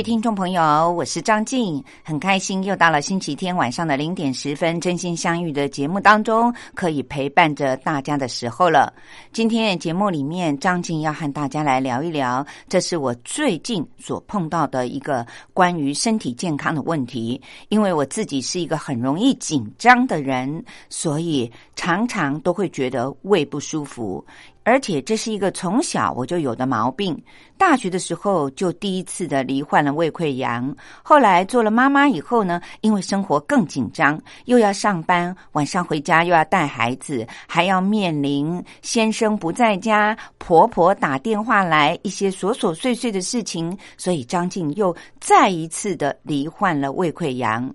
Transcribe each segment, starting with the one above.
位听众朋友，我是张静，很开心又到了星期天晚上的零点十分，真心相遇的节目当中，可以陪伴着大家的时候了。今天节目里面，张静要和大家来聊一聊，这是我最近所碰到的一个关于身体健康的问题。因为我自己是一个很容易紧张的人，所以常常都会觉得胃不舒服。而且这是一个从小我就有的毛病。大学的时候就第一次的罹患了胃溃疡，后来做了妈妈以后呢，因为生活更紧张，又要上班，晚上回家又要带孩子，还要面临先生不在家、婆婆打电话来一些琐琐碎碎的事情，所以张静又再一次的罹患了胃溃疡。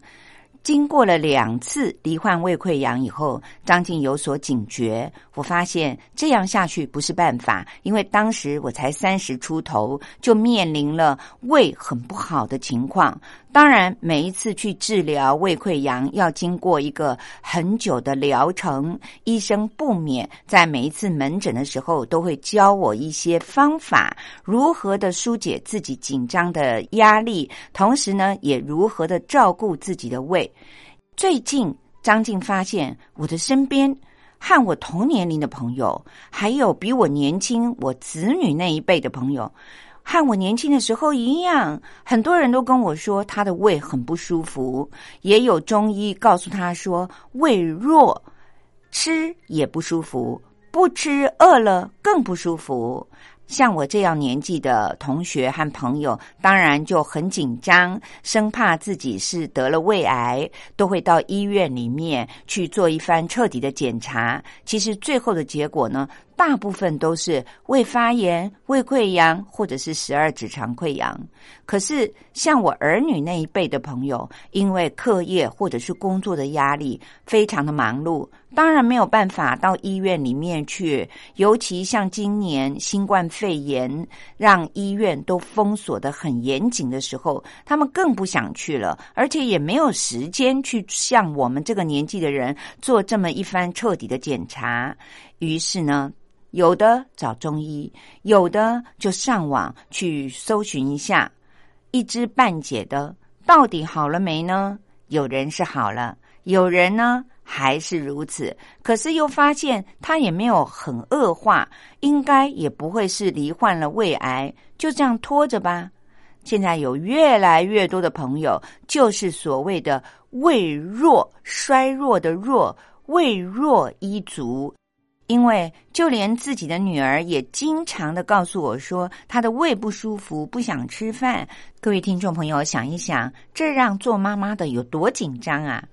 经过了两次罹患胃溃疡以后，张静有所警觉。我发现这样下去不是办法，因为当时我才三十出头，就面临了胃很不好的情况。当然，每一次去治疗胃溃疡要经过一个很久的疗程，医生不免在每一次门诊的时候都会教我一些方法，如何的疏解自己紧张的压力，同时呢，也如何的照顾自己的胃。最近，张静发现我的身边和我同年龄的朋友，还有比我年轻我子女那一辈的朋友。和我年轻的时候一样，很多人都跟我说他的胃很不舒服，也有中医告诉他说胃弱，吃也不舒服，不吃饿了更不舒服。像我这样年纪的同学和朋友，当然就很紧张，生怕自己是得了胃癌，都会到医院里面去做一番彻底的检查。其实最后的结果呢？大部分都是胃发炎、胃溃疡，或者是十二指肠溃疡。可是像我儿女那一辈的朋友，因为课业或者是工作的压力，非常的忙碌，当然没有办法到医院里面去。尤其像今年新冠肺炎，让医院都封锁的很严谨的时候，他们更不想去了，而且也没有时间去像我们这个年纪的人做这么一番彻底的检查。于是呢。有的找中医，有的就上网去搜寻一下，一知半解的，到底好了没呢？有人是好了，有人呢还是如此。可是又发现他也没有很恶化，应该也不会是罹患了胃癌，就这样拖着吧。现在有越来越多的朋友，就是所谓的胃弱、衰弱的弱，胃弱一族。因为就连自己的女儿也经常的告诉我说，她的胃不舒服，不想吃饭。各位听众朋友，想一想，这让做妈妈的有多紧张啊！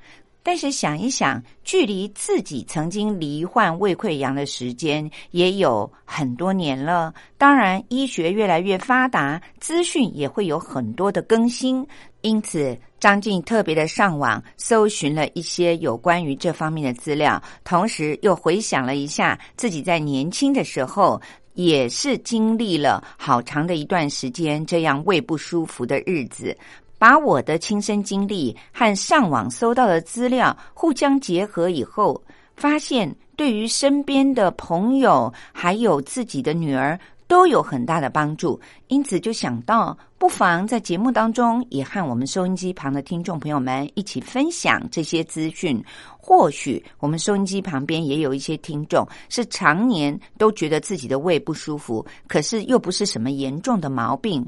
但是想一想，距离自己曾经罹患胃溃疡的时间也有很多年了。当然，医学越来越发达，资讯也会有很多的更新，因此。张静特别的上网搜寻了一些有关于这方面的资料，同时又回想了一下自己在年轻的时候也是经历了好长的一段时间这样胃不舒服的日子，把我的亲身经历和上网搜到的资料互相结合以后，发现对于身边的朋友还有自己的女儿。都有很大的帮助，因此就想到，不妨在节目当中也和我们收音机旁的听众朋友们一起分享这些资讯。或许我们收音机旁边也有一些听众是常年都觉得自己的胃不舒服，可是又不是什么严重的毛病。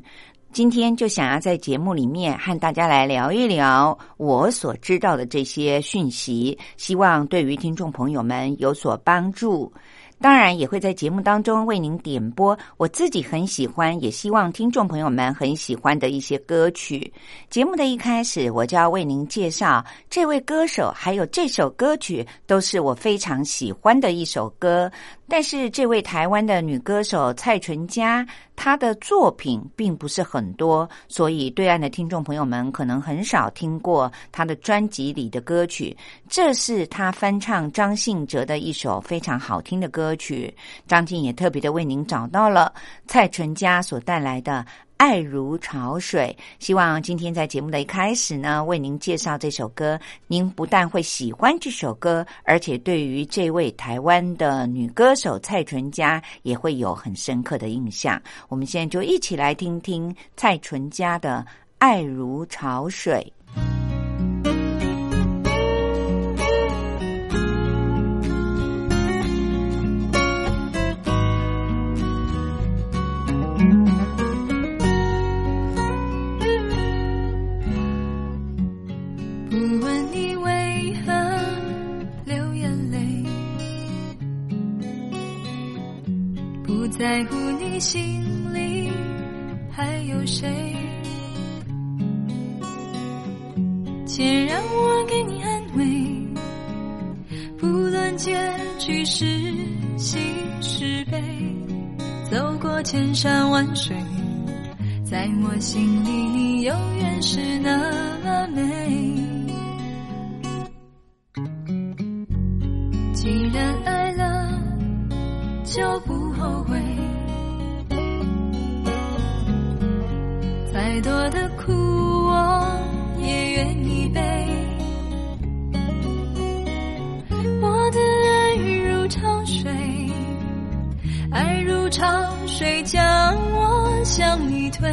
今天就想要在节目里面和大家来聊一聊我所知道的这些讯息，希望对于听众朋友们有所帮助。当然也会在节目当中为您点播我自己很喜欢，也希望听众朋友们很喜欢的一些歌曲。节目的一开始，我就要为您介绍这位歌手，还有这首歌曲，都是我非常喜欢的一首歌。但是，这位台湾的女歌手蔡淳佳，她的作品并不是很多，所以对岸的听众朋友们可能很少听过她的专辑里的歌曲。这是她翻唱张信哲的一首非常好听的歌曲。张静也特别的为您找到了蔡淳佳所带来的。爱如潮水，希望今天在节目的一开始呢，为您介绍这首歌。您不但会喜欢这首歌，而且对于这位台湾的女歌手蔡淳佳也会有很深刻的印象。我们现在就一起来听听蔡淳佳的《爱如潮水》。在乎你心里还有谁？且让我给你安慰，不论结局是喜是悲，走过千山万水，在我心里你永远是那么美。多的苦，我也愿意背。我的爱如潮水，爱如潮水将我向你推，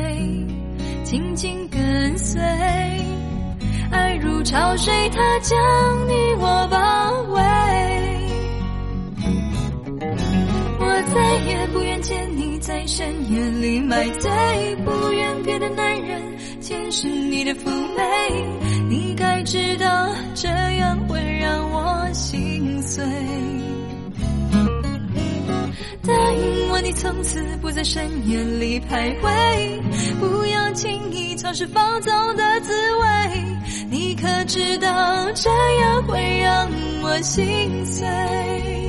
紧紧跟随。爱如潮水，它将你我包围。在深夜里买醉，不愿别的男人见识你的妩媚。你该知道，这样会让我心碎。答应我，你从此不在深夜里徘徊，不要轻易尝试放纵的滋味。你可知道，这样会让我心碎。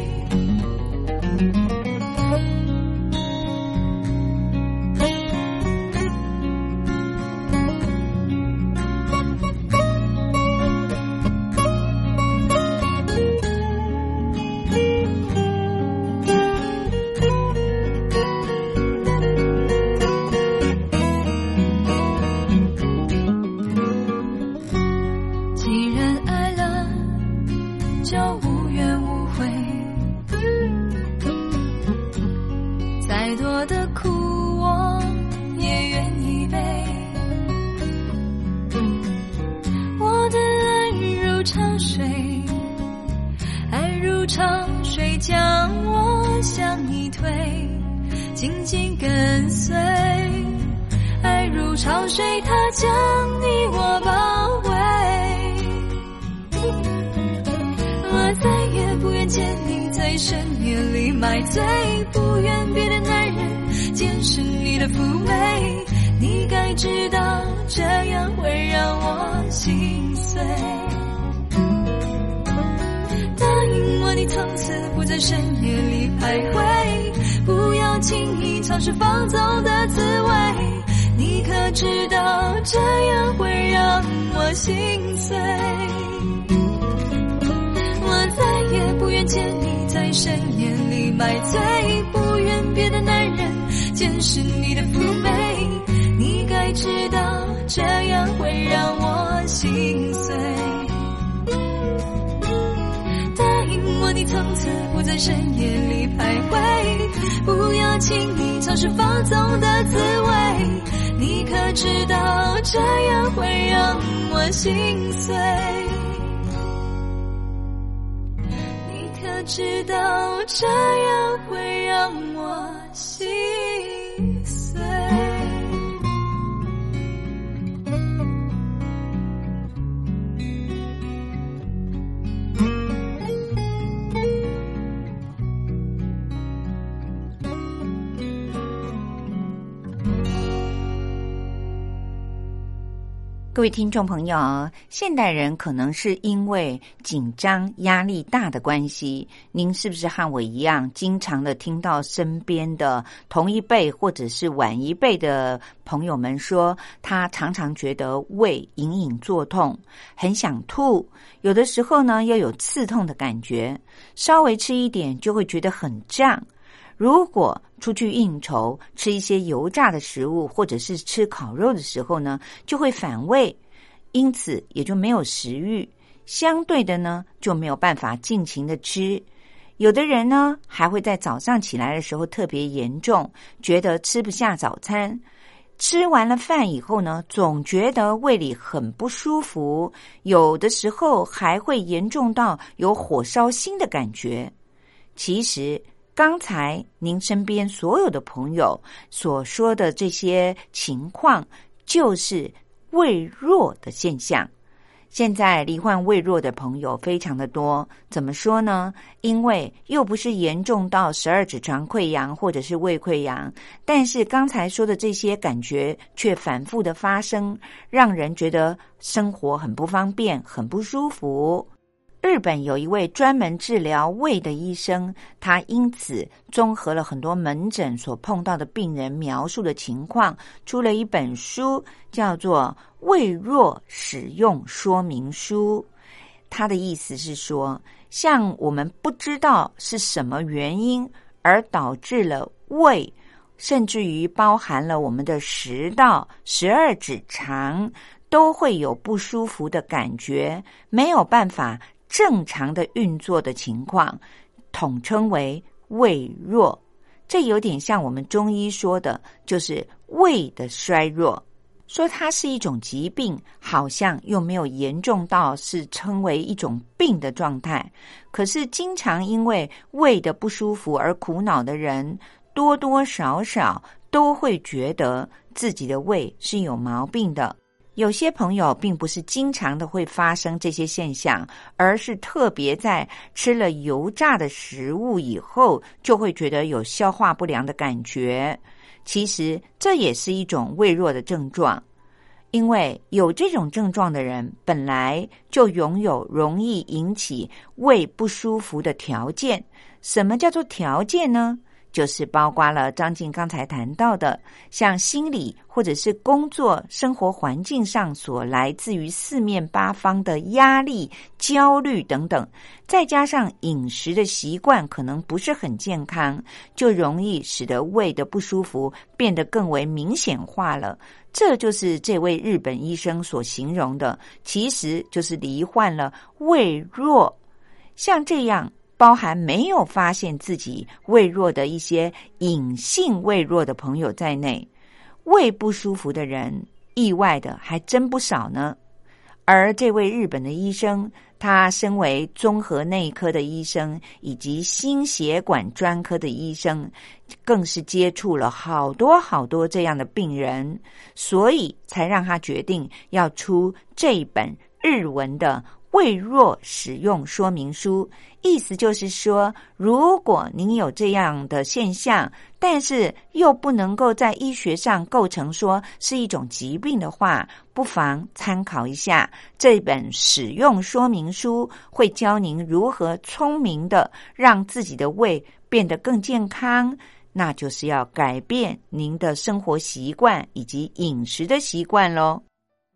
是放纵的滋味，你可知道这样会让我心碎？你可知道这样会让我心碎？各位听众朋友，现代人可能是因为紧张、压力大的关系，您是不是和我一样，经常的听到身边的同一辈或者是晚一辈的朋友们说，他常常觉得胃隐隐作痛，很想吐，有的时候呢又有刺痛的感觉，稍微吃一点就会觉得很胀。如果出去应酬，吃一些油炸的食物，或者是吃烤肉的时候呢，就会反胃，因此也就没有食欲。相对的呢，就没有办法尽情的吃。有的人呢，还会在早上起来的时候特别严重，觉得吃不下早餐。吃完了饭以后呢，总觉得胃里很不舒服，有的时候还会严重到有火烧心的感觉。其实。刚才您身边所有的朋友所说的这些情况，就是胃弱的现象。现在罹患胃弱的朋友非常的多，怎么说呢？因为又不是严重到十二指肠溃疡或者是胃溃疡，但是刚才说的这些感觉却反复的发生，让人觉得生活很不方便，很不舒服。日本有一位专门治疗胃的医生，他因此综合了很多门诊所碰到的病人描述的情况，出了一本书，叫做《胃弱使用说明书》。他的意思是说，像我们不知道是什么原因而导致了胃，甚至于包含了我们的食道、十二指肠，都会有不舒服的感觉，没有办法。正常的运作的情况，统称为胃弱。这有点像我们中医说的，就是胃的衰弱。说它是一种疾病，好像又没有严重到是称为一种病的状态。可是，经常因为胃的不舒服而苦恼的人，多多少少都会觉得自己的胃是有毛病的。有些朋友并不是经常的会发生这些现象，而是特别在吃了油炸的食物以后，就会觉得有消化不良的感觉。其实这也是一种胃弱的症状，因为有这种症状的人本来就拥有容易引起胃不舒服的条件。什么叫做条件呢？就是包括了张静刚才谈到的，像心理或者是工作生活环境上所来自于四面八方的压力、焦虑等等，再加上饮食的习惯可能不是很健康，就容易使得胃的不舒服变得更为明显化了。这就是这位日本医生所形容的，其实就是罹患了胃弱，像这样。包含没有发现自己胃弱的一些隐性胃弱的朋友在内，胃不舒服的人意外的还真不少呢。而这位日本的医生，他身为综合内科的医生以及心血管专科的医生，更是接触了好多好多这样的病人，所以才让他决定要出这本日文的。胃弱使用说明书，意思就是说，如果您有这样的现象，但是又不能够在医学上构成说是一种疾病的话，不妨参考一下这本使用说明书，会教您如何聪明的让自己的胃变得更健康。那就是要改变您的生活习惯以及饮食的习惯喽。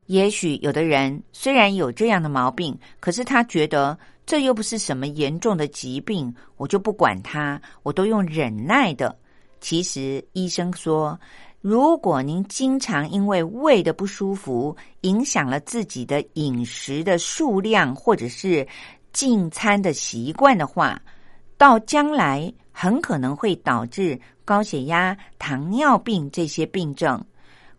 也许有的人虽然有这样的毛病，可是他觉得这又不是什么严重的疾病，我就不管他，我都用忍耐的。其实医生说，如果您经常因为胃的不舒服，影响了自己的饮食的数量或者是进餐的习惯的话，到将来很可能会导致高血压、糖尿病这些病症。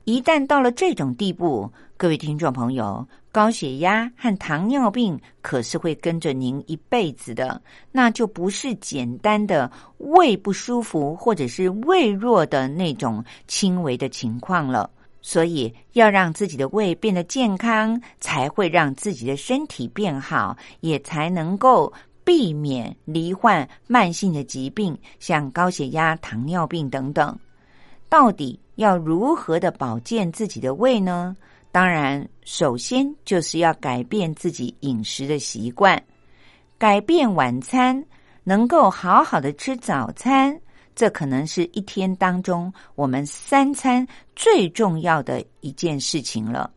一旦到了这种地步，各位听众朋友，高血压和糖尿病可是会跟着您一辈子的，那就不是简单的胃不舒服或者是胃弱的那种轻微的情况了。所以，要让自己的胃变得健康，才会让自己的身体变好，也才能够避免罹患慢性的疾病，像高血压、糖尿病等等。到底要如何的保健自己的胃呢？当然，首先就是要改变自己饮食的习惯，改变晚餐，能够好好的吃早餐。这可能是一天当中我们三餐最重要的一件事情了。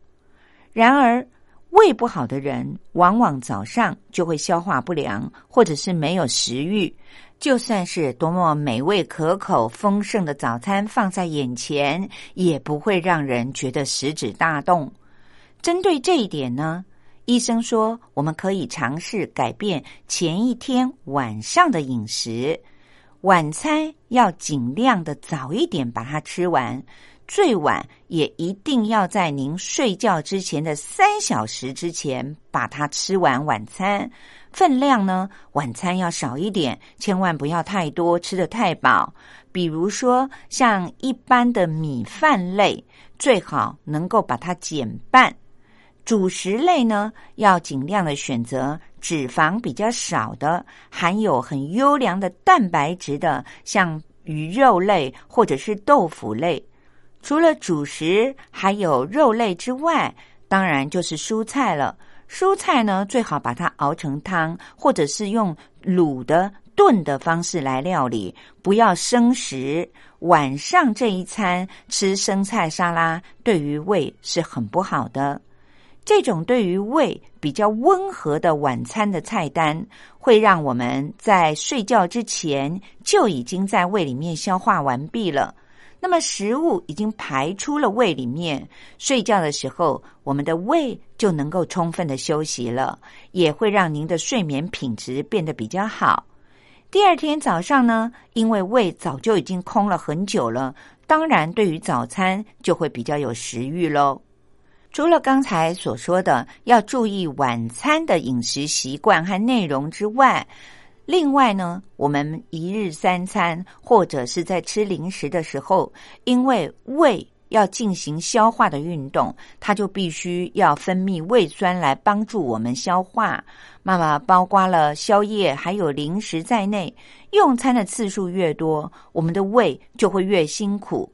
然而，胃不好的人，往往早上就会消化不良，或者是没有食欲。就算是多么美味可口、丰盛的早餐放在眼前，也不会让人觉得食指大动。针对这一点呢，医生说我们可以尝试改变前一天晚上的饮食，晚餐要尽量的早一点把它吃完，最晚也一定要在您睡觉之前的三小时之前把它吃完晚餐。分量呢？晚餐要少一点，千万不要太多，吃的太饱。比如说，像一般的米饭类，最好能够把它减半。主食类呢，要尽量的选择脂肪比较少的，含有很优良的蛋白质的，像鱼肉类或者是豆腐类。除了主食还有肉类之外，当然就是蔬菜了。蔬菜呢，最好把它熬成汤，或者是用卤的、炖的方式来料理，不要生食。晚上这一餐吃生菜沙拉，对于胃是很不好的。这种对于胃比较温和的晚餐的菜单，会让我们在睡觉之前就已经在胃里面消化完毕了。那么食物已经排出了胃里面，睡觉的时候，我们的胃就能够充分的休息了，也会让您的睡眠品质变得比较好。第二天早上呢，因为胃早就已经空了很久了，当然对于早餐就会比较有食欲喽。除了刚才所说的要注意晚餐的饮食习惯和内容之外，另外呢，我们一日三餐或者是在吃零食的时候，因为胃要进行消化的运动，它就必须要分泌胃酸来帮助我们消化。那么包括了宵夜还有零食在内，用餐的次数越多，我们的胃就会越辛苦，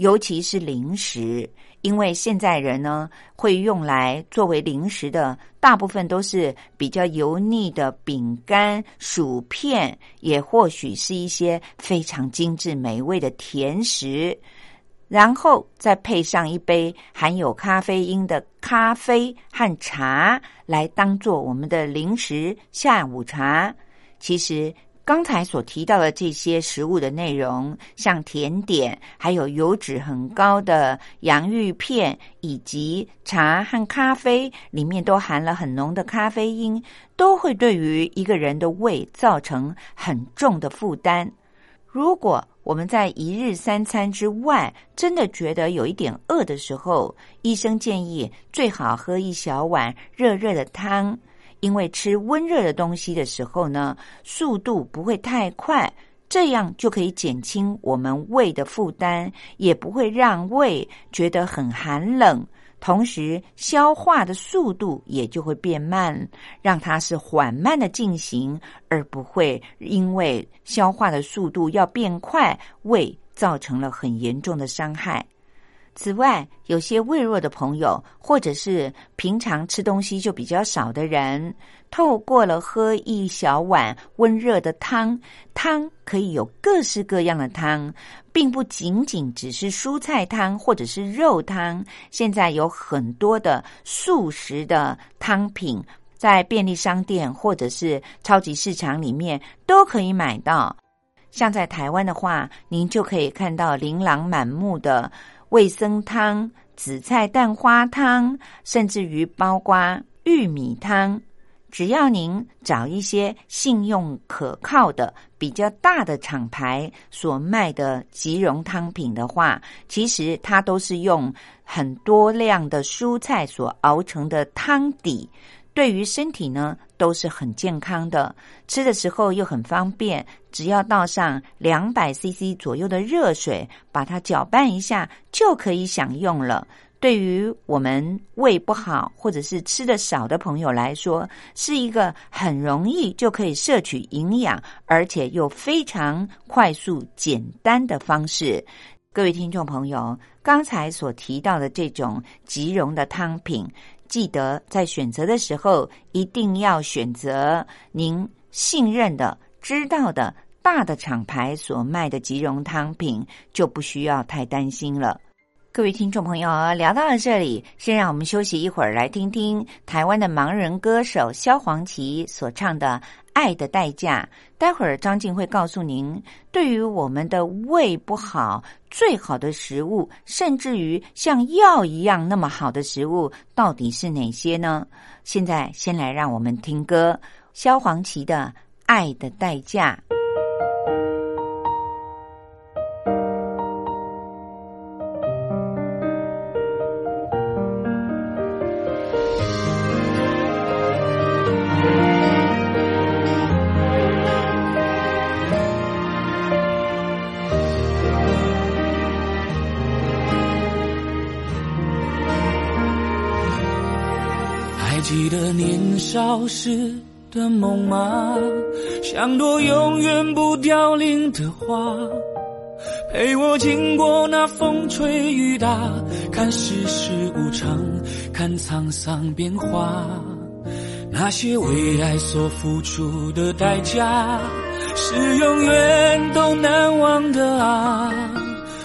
尤其是零食。因为现在人呢，会用来作为零食的，大部分都是比较油腻的饼干、薯片，也或许是一些非常精致美味的甜食，然后再配上一杯含有咖啡因的咖啡和茶，来当做我们的零食下午茶。其实。刚才所提到的这些食物的内容，像甜点，还有油脂很高的洋芋片，以及茶和咖啡，里面都含了很浓的咖啡因，都会对于一个人的胃造成很重的负担。如果我们在一日三餐之外，真的觉得有一点饿的时候，医生建议最好喝一小碗热热的汤。因为吃温热的东西的时候呢，速度不会太快，这样就可以减轻我们胃的负担，也不会让胃觉得很寒冷。同时，消化的速度也就会变慢，让它是缓慢的进行，而不会因为消化的速度要变快，胃造成了很严重的伤害。此外，有些胃弱的朋友，或者是平常吃东西就比较少的人，透过了喝一小碗温热的汤，汤可以有各式各样的汤，并不仅仅只是蔬菜汤或者是肉汤。现在有很多的素食的汤品，在便利商店或者是超级市场里面都可以买到。像在台湾的话，您就可以看到琳琅满目的。味噌汤、紫菜蛋花汤，甚至于包括玉米汤，只要您找一些信用可靠的、比较大的厂牌所卖的即溶汤品的话，其实它都是用很多量的蔬菜所熬成的汤底。对于身体呢，都是很健康的，吃的时候又很方便，只要倒上两百 CC 左右的热水，把它搅拌一下就可以享用了。对于我们胃不好或者是吃的少的朋友来说，是一个很容易就可以摄取营养，而且又非常快速简单的方式。各位听众朋友，刚才所提到的这种即溶的汤品，记得在选择的时候一定要选择您信任的、知道的大的厂牌所卖的即溶汤品，就不需要太担心了。各位听众朋友，聊到了这里，先让我们休息一会儿，来听听台湾的盲人歌手萧煌奇所唱的。爱的代价。待会儿张静会告诉您，对于我们的胃不好，最好的食物，甚至于像药一样那么好的食物，到底是哪些呢？现在先来让我们听歌，萧煌奇的《爱的代价》。吗？像朵永远不凋零的花，陪我经过那风吹雨打，看世事无常，看沧桑变化。那些为爱所付出的代价，是永远都难忘的啊！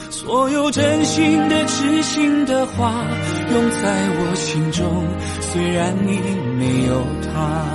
所有真心的、痴心的话，永在我心中。虽然你没有他，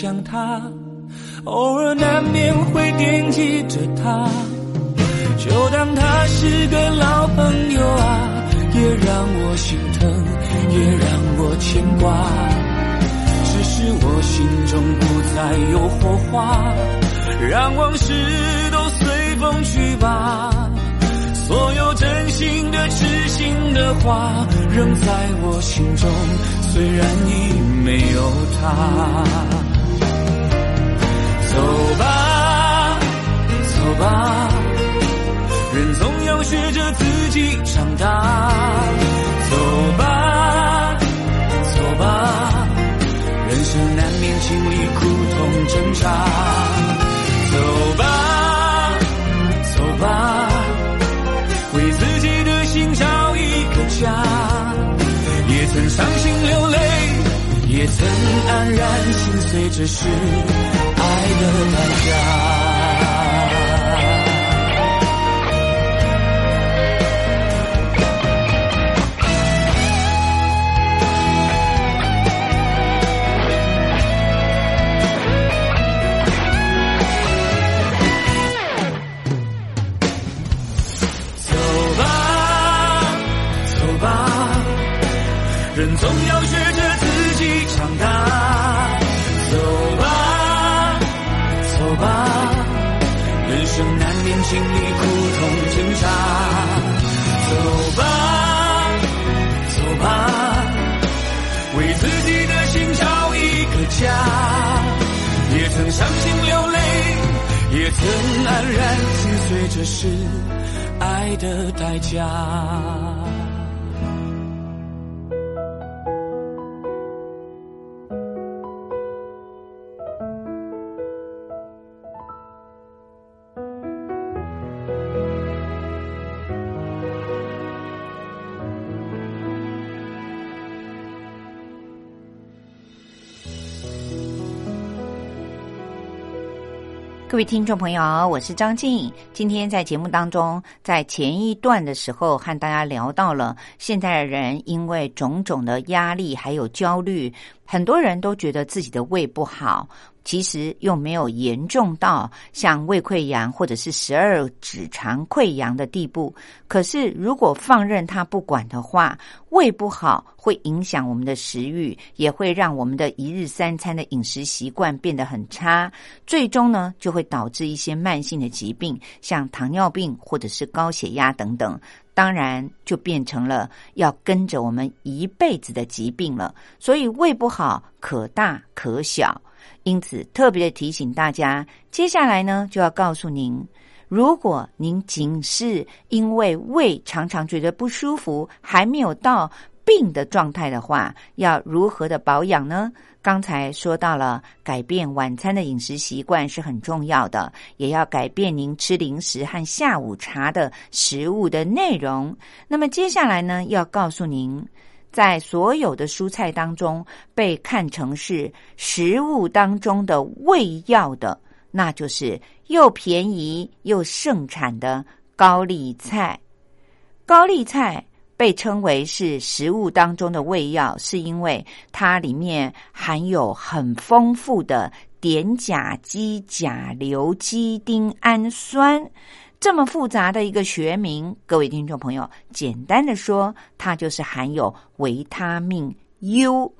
想他，偶尔难免会惦记着他，就当他是个老朋友啊，也让我心疼，也让我牵挂。只是我心中不再有火花，让往事都随风去吧。所有真心的、痴心的话，仍在我心中，虽然已没有他。走吧，走吧，人总要学着自己长大。走吧，走吧，人生难免经历苦痛挣扎。走吧，走吧。为自己的心找一个家，也曾伤心流泪，也曾黯然心碎，这是爱的代价。家，也曾伤心流泪，也曾黯然心碎，这是爱的代价。各位听众朋友，我是张静。今天在节目当中，在前一段的时候和大家聊到了，现在的人因为种种的压力还有焦虑，很多人都觉得自己的胃不好。其实又没有严重到像胃溃疡或者是十二指肠溃疡的地步。可是如果放任它不管的话，胃不好会影响我们的食欲，也会让我们的一日三餐的饮食习惯变得很差，最终呢就会导致一些慢性的疾病，像糖尿病或者是高血压等等。当然就变成了要跟着我们一辈子的疾病了。所以胃不好可大可小。因此，特别的提醒大家，接下来呢，就要告诉您，如果您仅是因为胃常常觉得不舒服，还没有到病的状态的话，要如何的保养呢？刚才说到了，改变晚餐的饮食习惯是很重要的，也要改变您吃零食和下午茶的食物的内容。那么接下来呢，要告诉您。在所有的蔬菜当中，被看成是食物当中的胃药的，那就是又便宜又盛产的高丽菜。高丽菜被称为是食物当中的胃药，是因为它里面含有很丰富的碘甲基甲硫基丁氨酸。这么复杂的一个学名，各位听众朋友，简单的说，它就是含有维他命 U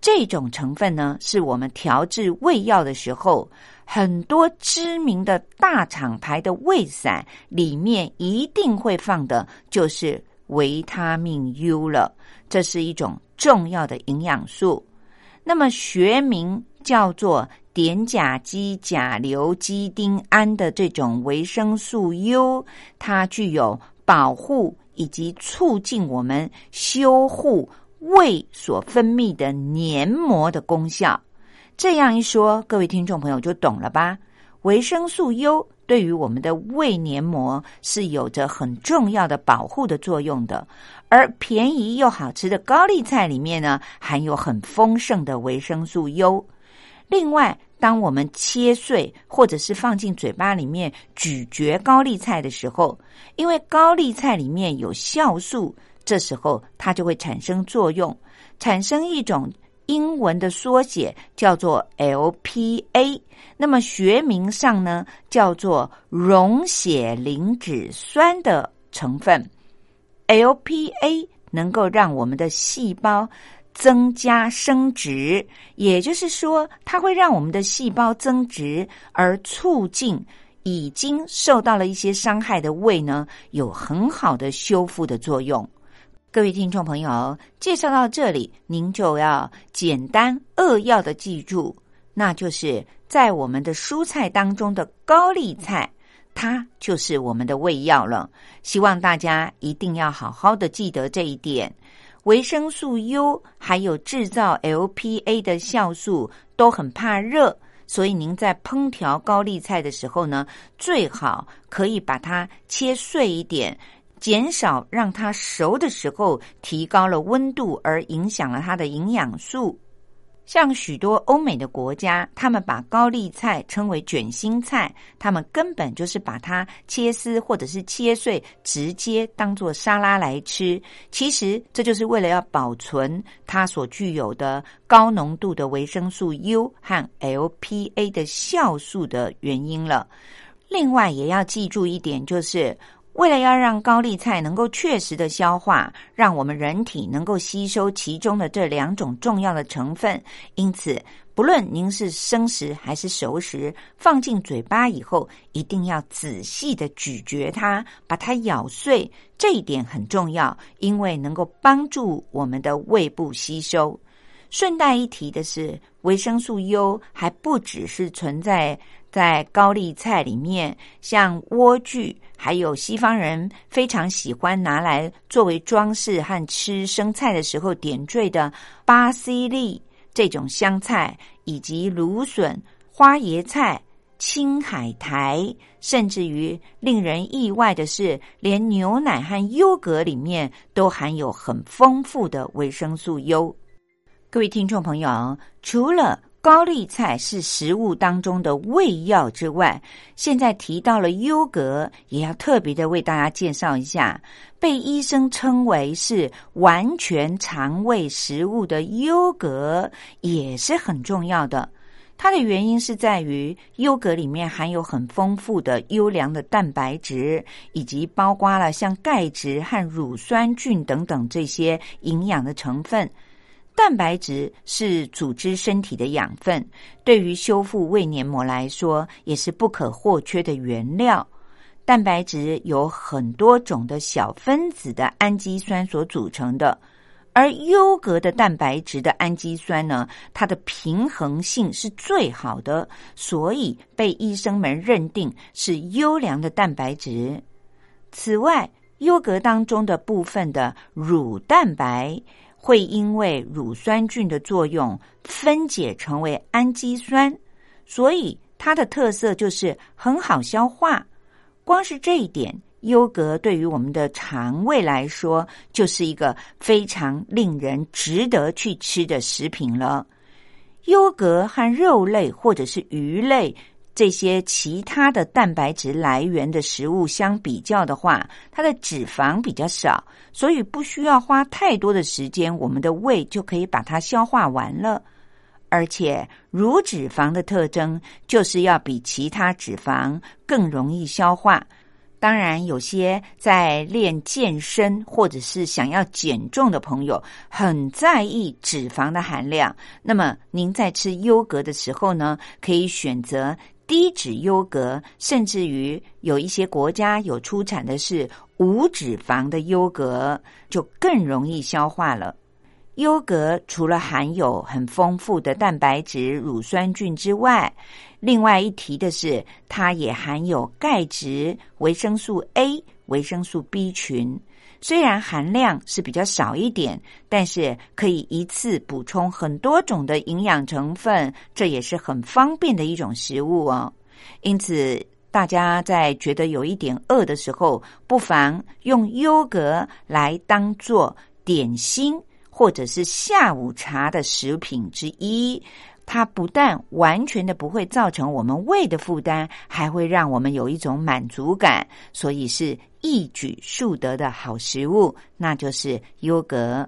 这种成分呢，是我们调制胃药的时候，很多知名的大厂牌的胃散里面一定会放的，就是维他命 U 了。这是一种重要的营养素。那么学名叫做。碘甲基甲硫基丁胺的这种维生素 U，它具有保护以及促进我们修护胃所分泌的黏膜的功效。这样一说，各位听众朋友就懂了吧？维生素 U 对于我们的胃黏膜是有着很重要的保护的作用的，而便宜又好吃的高丽菜里面呢，含有很丰盛的维生素 U。另外，当我们切碎或者是放进嘴巴里面咀嚼高丽菜的时候，因为高丽菜里面有酵素，这时候它就会产生作用，产生一种英文的缩写，叫做 LPA。那么学名上呢，叫做溶血磷脂酸的成分。LPA 能够让我们的细胞。增加生殖，也就是说，它会让我们的细胞增殖，而促进已经受到了一些伤害的胃呢，有很好的修复的作用。各位听众朋友，介绍到这里，您就要简单扼要的记住，那就是在我们的蔬菜当中的高丽菜，它就是我们的胃药了。希望大家一定要好好的记得这一点。维生素 U 还有制造 LPA 的酵素都很怕热，所以您在烹调高丽菜的时候呢，最好可以把它切碎一点，减少让它熟的时候提高了温度而影响了它的营养素。像许多欧美的国家，他们把高丽菜称为卷心菜，他们根本就是把它切丝或者是切碎，直接当做沙拉来吃。其实这就是为了要保存它所具有的高浓度的维生素 U 和 LPA 的酵素的原因了。另外也要记住一点，就是。为了要让高丽菜能够确实的消化，让我们人体能够吸收其中的这两种重要的成分，因此，不论您是生食还是熟食，放进嘴巴以后，一定要仔细的咀嚼它，把它咬碎。这一点很重要，因为能够帮助我们的胃部吸收。顺带一提的是，维生素 U 还不只是存在。在高丽菜里面，像莴苣，还有西方人非常喜欢拿来作为装饰和吃生菜的时候点缀的巴西利这种香菜，以及芦笋、花椰菜、青海苔，甚至于令人意外的是，连牛奶和优格里面都含有很丰富的维生素 U。各位听众朋友，除了高丽菜是食物当中的胃药之外，现在提到了优格，也要特别的为大家介绍一下。被医生称为是完全肠胃食物的优格，也是很重要的。它的原因是在于优格里面含有很丰富的优良的蛋白质，以及包括了像钙质和乳酸菌等等这些营养的成分。蛋白质是组织身体的养分，对于修复胃黏膜来说也是不可或缺的原料。蛋白质有很多种的小分子的氨基酸所组成的，而优格的蛋白质的氨基酸呢，它的平衡性是最好的，所以被医生们认定是优良的蛋白质。此外，优格当中的部分的乳蛋白。会因为乳酸菌的作用分解成为氨基酸，所以它的特色就是很好消化。光是这一点，优格对于我们的肠胃来说就是一个非常令人值得去吃的食品了。优格和肉类或者是鱼类。这些其他的蛋白质来源的食物相比较的话，它的脂肪比较少，所以不需要花太多的时间，我们的胃就可以把它消化完了。而且，乳脂肪的特征就是要比其他脂肪更容易消化。当然，有些在练健身或者是想要减重的朋友，很在意脂肪的含量。那么，您在吃优格的时候呢，可以选择。低脂优格，甚至于有一些国家有出产的是无脂肪的优格，就更容易消化了。优格除了含有很丰富的蛋白质、乳酸菌之外，另外一提的是，它也含有钙质、维生素 A、维生素 B 群。虽然含量是比较少一点，但是可以一次补充很多种的营养成分，这也是很方便的一种食物哦。因此，大家在觉得有一点饿的时候，不妨用优格来当做点心或者是下午茶的食品之一。它不但完全的不会造成我们胃的负担，还会让我们有一种满足感，所以是一举数得的好食物，那就是优格。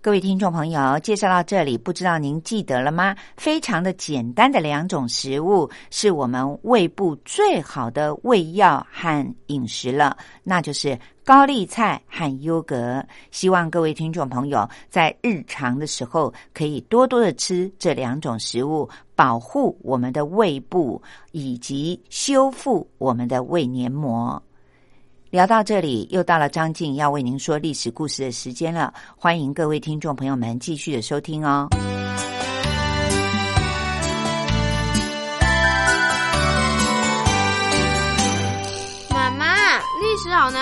各位听众朋友，介绍到这里，不知道您记得了吗？非常的简单的两种食物，是我们胃部最好的胃药和饮食了，那就是高丽菜和优格。希望各位听众朋友在日常的时候可以多多的吃这两种食物，保护我们的胃部以及修复我们的胃黏膜。聊到这里，又到了张静要为您说历史故事的时间了。欢迎各位听众朋友们继续的收听哦。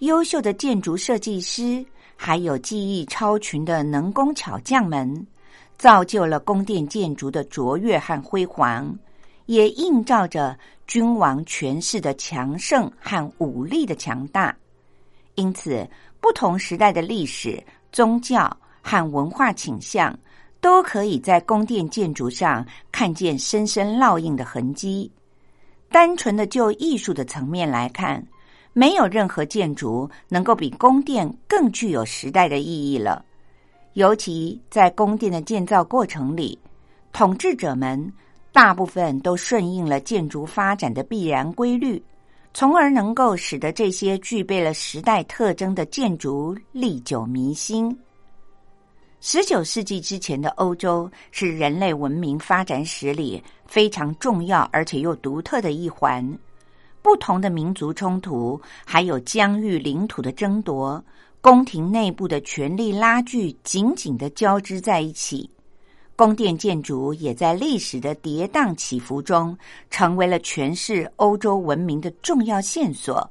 优秀的建筑设计师，还有技艺超群的能工巧匠们，造就了宫殿建筑的卓越和辉煌，也映照着君王权势的强盛和武力的强大。因此，不同时代的历史、宗教和文化倾向，都可以在宫殿建筑上看见深深烙印的痕迹。单纯的就艺术的层面来看，没有任何建筑能够比宫殿更具有时代的意义了。尤其在宫殿的建造过程里，统治者们大部分都顺应了建筑发展的必然规律，从而能够使得这些具备了时代特征的建筑历久弥新。十九世纪之前的欧洲是人类文明发展史里非常重要而且又独特的一环。不同的民族冲突，还有疆域领土的争夺，宫廷内部的权力拉锯紧紧的交织在一起。宫殿建筑也在历史的跌宕起伏中，成为了诠释欧洲文明的重要线索。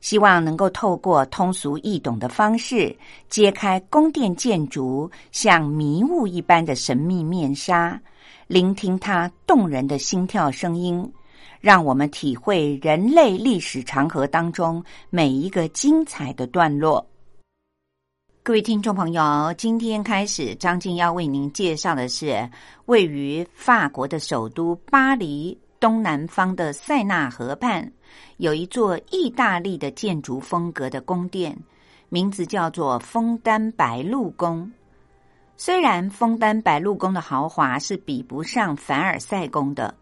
希望能够透过通俗易懂的方式，揭开宫殿建筑像迷雾一般的神秘面纱，聆听它动人的心跳声音，让我们体会人类历史长河当中每一个精彩的段落。各位听众朋友，今天开始，张静要为您介绍的是位于法国的首都巴黎东南方的塞纳河畔。有一座意大利的建筑风格的宫殿，名字叫做枫丹白露宫。虽然枫丹白露宫的豪华是比不上凡尔赛宫的，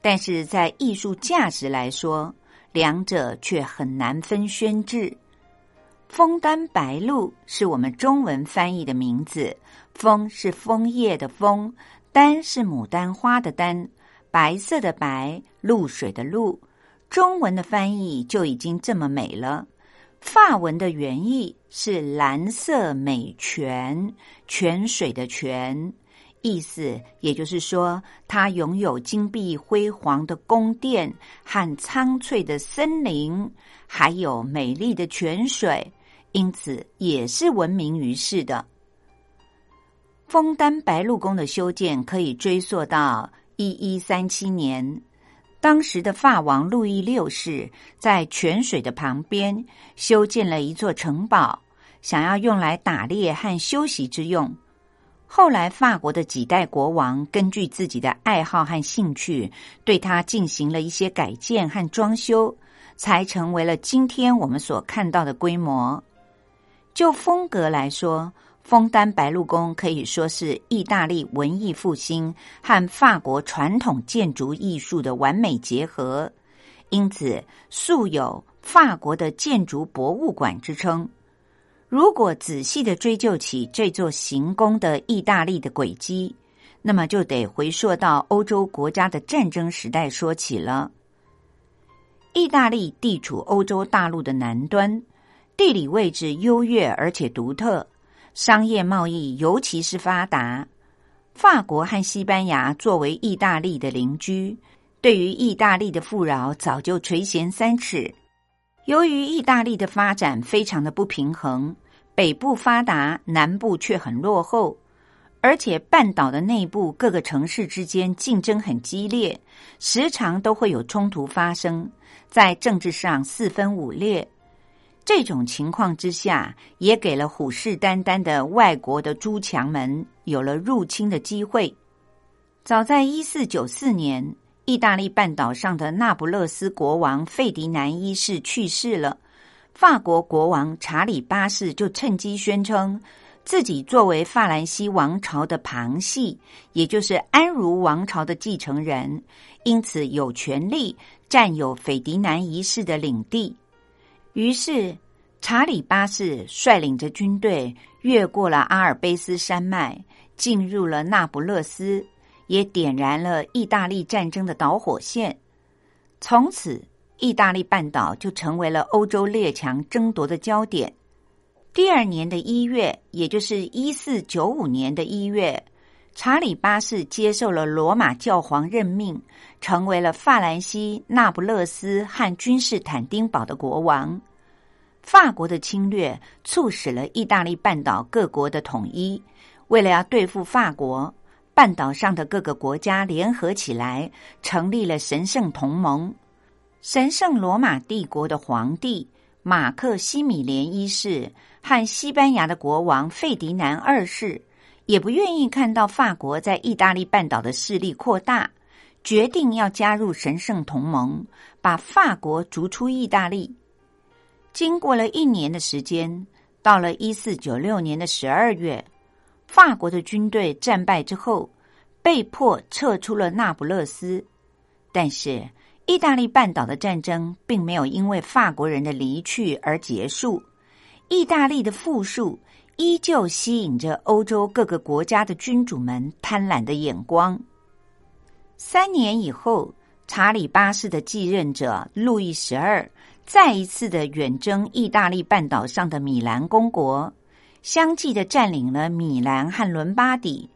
但是在艺术价值来说，两者却很难分轩轾。枫丹白露是我们中文翻译的名字，枫是枫叶的枫，丹是牡丹花的丹，白色的白，露水的露。中文的翻译就已经这么美了。法文的原意是“蓝色美泉”，泉水的泉，意思也就是说，它拥有金碧辉煌的宫殿和苍翠的森林，还有美丽的泉水，因此也是闻名于世的。枫丹白露宫的修建可以追溯到一一三七年。当时的法王路易六世在泉水的旁边修建了一座城堡，想要用来打猎和休息之用。后来，法国的几代国王根据自己的爱好和兴趣，对它进行了一些改建和装修，才成为了今天我们所看到的规模。就风格来说，枫丹白露宫可以说是意大利文艺复兴和法国传统建筑艺术的完美结合，因此素有“法国的建筑博物馆”之称。如果仔细的追究起这座行宫的意大利的轨迹，那么就得回溯到欧洲国家的战争时代说起了。意大利地处欧洲大陆的南端，地理位置优越而且独特，商业贸易尤其是发达。法国和西班牙作为意大利的邻居，对于意大利的富饶早就垂涎三尺。由于意大利的发展非常的不平衡，北部发达，南部却很落后。而且半岛的内部各个城市之间竞争很激烈，时常都会有冲突发生，在政治上四分五裂。这种情况之下，也给了虎视眈眈的外国的诸强们有了入侵的机会。早在一四九四年，意大利半岛上的那不勒斯国王费迪南一世去世了，法国国王查理八世就趁机宣称。自己作为法兰西王朝的旁系，也就是安茹王朝的继承人，因此有权利占有斐迪南一世的领地。于是，查理八世率领着军队越过了阿尔卑斯山脉，进入了那不勒斯，也点燃了意大利战争的导火线。从此，意大利半岛就成为了欧洲列强争夺的焦点。第二年的一月，也就是一四九五年的一月，查理八世接受了罗马教皇任命，成为了法兰西、那不勒斯和君士坦丁堡的国王。法国的侵略促使了意大利半岛各国的统一。为了要对付法国，半岛上的各个国家联合起来，成立了神圣同盟。神圣罗马帝国的皇帝马克西米连一世。和西班牙的国王费迪南二世也不愿意看到法国在意大利半岛的势力扩大，决定要加入神圣同盟，把法国逐出意大利。经过了一年的时间，到了一四九六年的十二月，法国的军队战败之后，被迫撤出了那不勒斯。但是，意大利半岛的战争并没有因为法国人的离去而结束。意大利的富庶依旧吸引着欧洲各个国家的君主们贪婪的眼光。三年以后，查理八世的继任者路易十二再一次的远征意大利半岛上的米兰公国，相继的占领了米兰和伦巴底。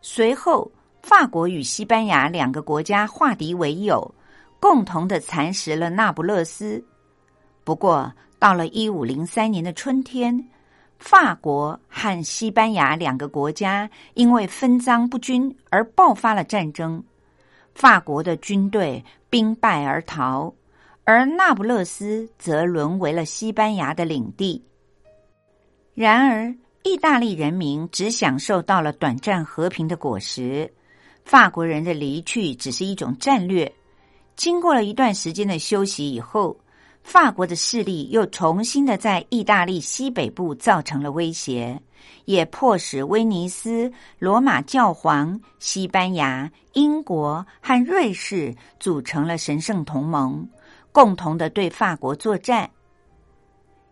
随后，法国与西班牙两个国家化敌为友，共同的蚕食了那不勒斯。不过，到了一五零三年的春天，法国和西班牙两个国家因为分赃不均而爆发了战争。法国的军队兵败而逃，而那不勒斯则沦为了西班牙的领地。然而，意大利人民只享受到了短暂和平的果实，法国人的离去只是一种战略。经过了一段时间的休息以后。法国的势力又重新的在意大利西北部造成了威胁，也迫使威尼斯、罗马教皇、西班牙、英国和瑞士组成了神圣同盟，共同的对法国作战。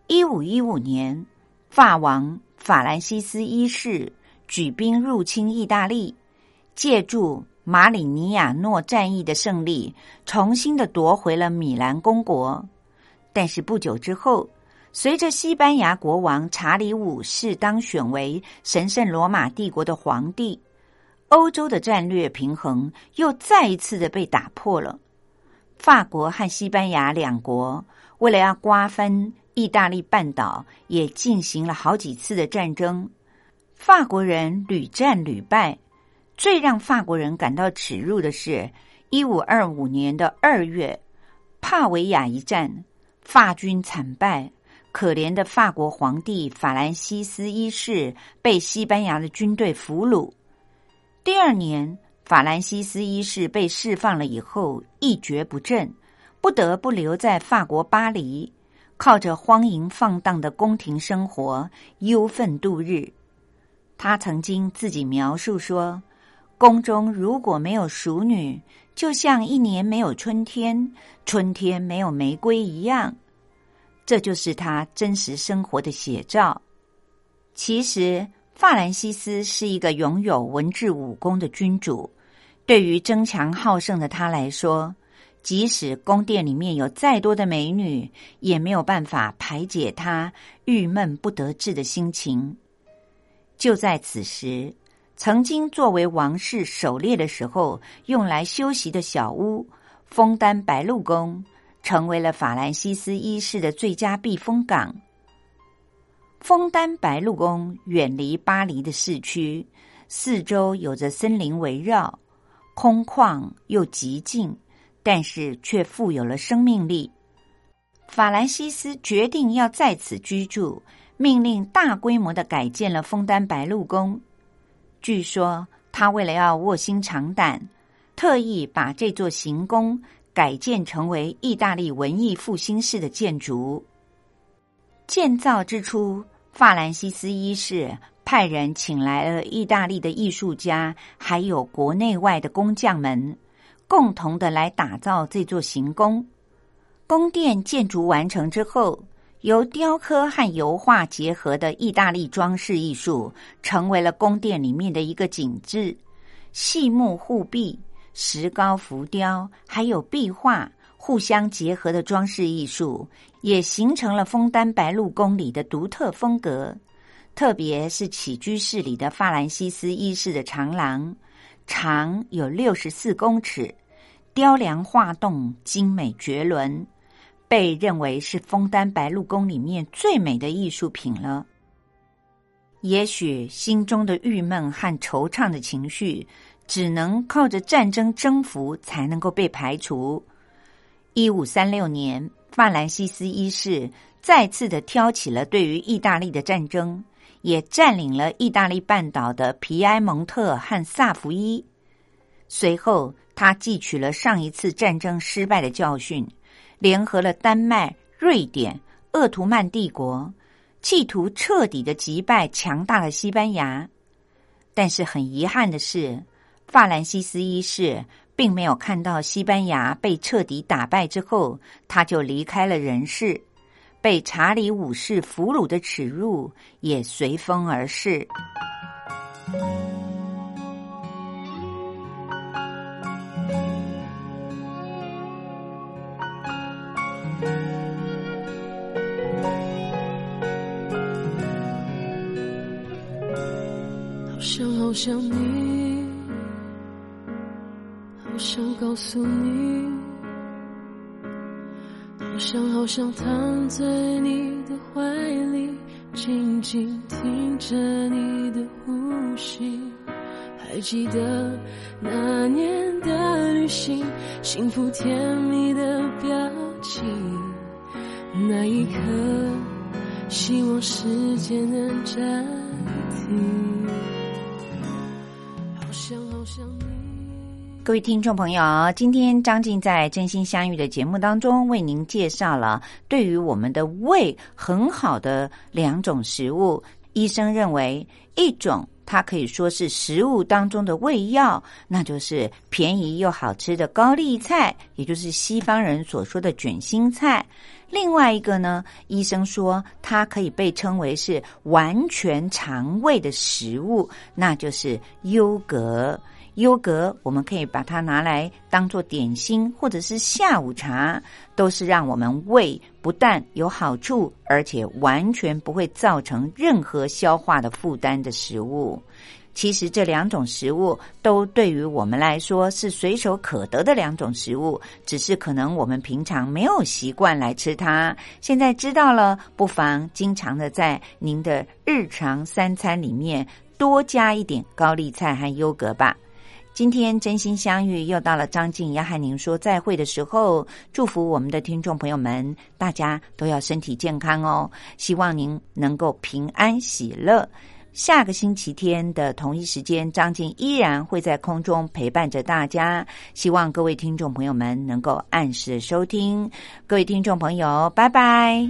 一五一五年，法王法兰西斯一世举兵入侵意大利，借助马里尼亚诺战役的胜利，重新的夺回了米兰公国。但是不久之后，随着西班牙国王查理五世当选为神圣罗马帝国的皇帝，欧洲的战略平衡又再一次的被打破了。法国和西班牙两国为了要瓜分意大利半岛，也进行了好几次的战争。法国人屡战屡败，最让法国人感到耻辱的是，一五二五年的二月，帕维亚一战。法军惨败，可怜的法国皇帝法兰西斯一世被西班牙的军队俘虏。第二年，法兰西斯一世被释放了以后，一蹶不振，不得不留在法国巴黎，靠着荒淫放荡的宫廷生活忧愤度日。他曾经自己描述说：“宫中如果没有淑女，就像一年没有春天，春天没有玫瑰一样。”这就是他真实生活的写照。其实，法兰西斯是一个拥有文治武功的君主。对于争强好胜的他来说，即使宫殿里面有再多的美女，也没有办法排解他郁闷不得志的心情。就在此时，曾经作为王室狩猎的时候用来休息的小屋——枫丹白露宫，成为了法兰西斯一世的最佳避风港。枫丹白露宫远离巴黎的市区，四周有着森林围绕，空旷又极静。但是却富有了生命力。法兰西斯决定要在此居住，命令大规模的改建了枫丹白露宫。据说他为了要卧薪尝胆，特意把这座行宫改建成为意大利文艺复兴式的建筑。建造之初，法兰西斯一世派人请来了意大利的艺术家，还有国内外的工匠们。共同的来打造这座行宫。宫殿建筑完成之后，由雕刻和油画结合的意大利装饰艺术，成为了宫殿里面的一个景致。细木护壁、石膏浮雕，还有壁画互相结合的装饰艺术，也形成了枫丹白露宫里的独特风格。特别是起居室里的法兰西斯一世的长廊，长有六十四公尺。雕梁画栋，精美绝伦，被认为是枫丹白露宫里面最美的艺术品了。也许心中的郁闷和惆怅的情绪，只能靠着战争征服才能够被排除。一五三六年，法兰西斯一世再次的挑起了对于意大利的战争，也占领了意大利半岛的皮埃蒙特和萨伏伊。随后。他汲取了上一次战争失败的教训，联合了丹麦、瑞典、鄂图曼帝国，企图彻底的击败强大的西班牙。但是很遗憾的是，法兰西斯一世并没有看到西班牙被彻底打败之后，他就离开了人世，被查理五世俘虏的耻辱也随风而逝。好想你，好想告诉你，好想好想躺在你的怀里，静静听着你的呼吸。还记得那年的旅行，幸福甜蜜的表情，那一刻，希望时间能暂停。各位听众朋友，今天张静在《真心相遇》的节目当中为您介绍了对于我们的胃很好的两种食物。医生认为，一种它可以说是食物当中的胃药，那就是便宜又好吃的高丽菜，也就是西方人所说的卷心菜。另外一个呢，医生说它可以被称为是完全肠胃的食物，那就是优格。优格我们可以把它拿来当做点心，或者是下午茶，都是让我们胃不但有好处，而且完全不会造成任何消化的负担的食物。其实这两种食物都对于我们来说是随手可得的两种食物，只是可能我们平常没有习惯来吃它。现在知道了，不妨经常的在您的日常三餐里面多加一点高丽菜和优格吧。今天真心相遇，又到了张静要和您说再会的时候。祝福我们的听众朋友们，大家都要身体健康哦！希望您能够平安喜乐。下个星期天的同一时间，张静依然会在空中陪伴着大家。希望各位听众朋友们能够按时收听。各位听众朋友，拜拜。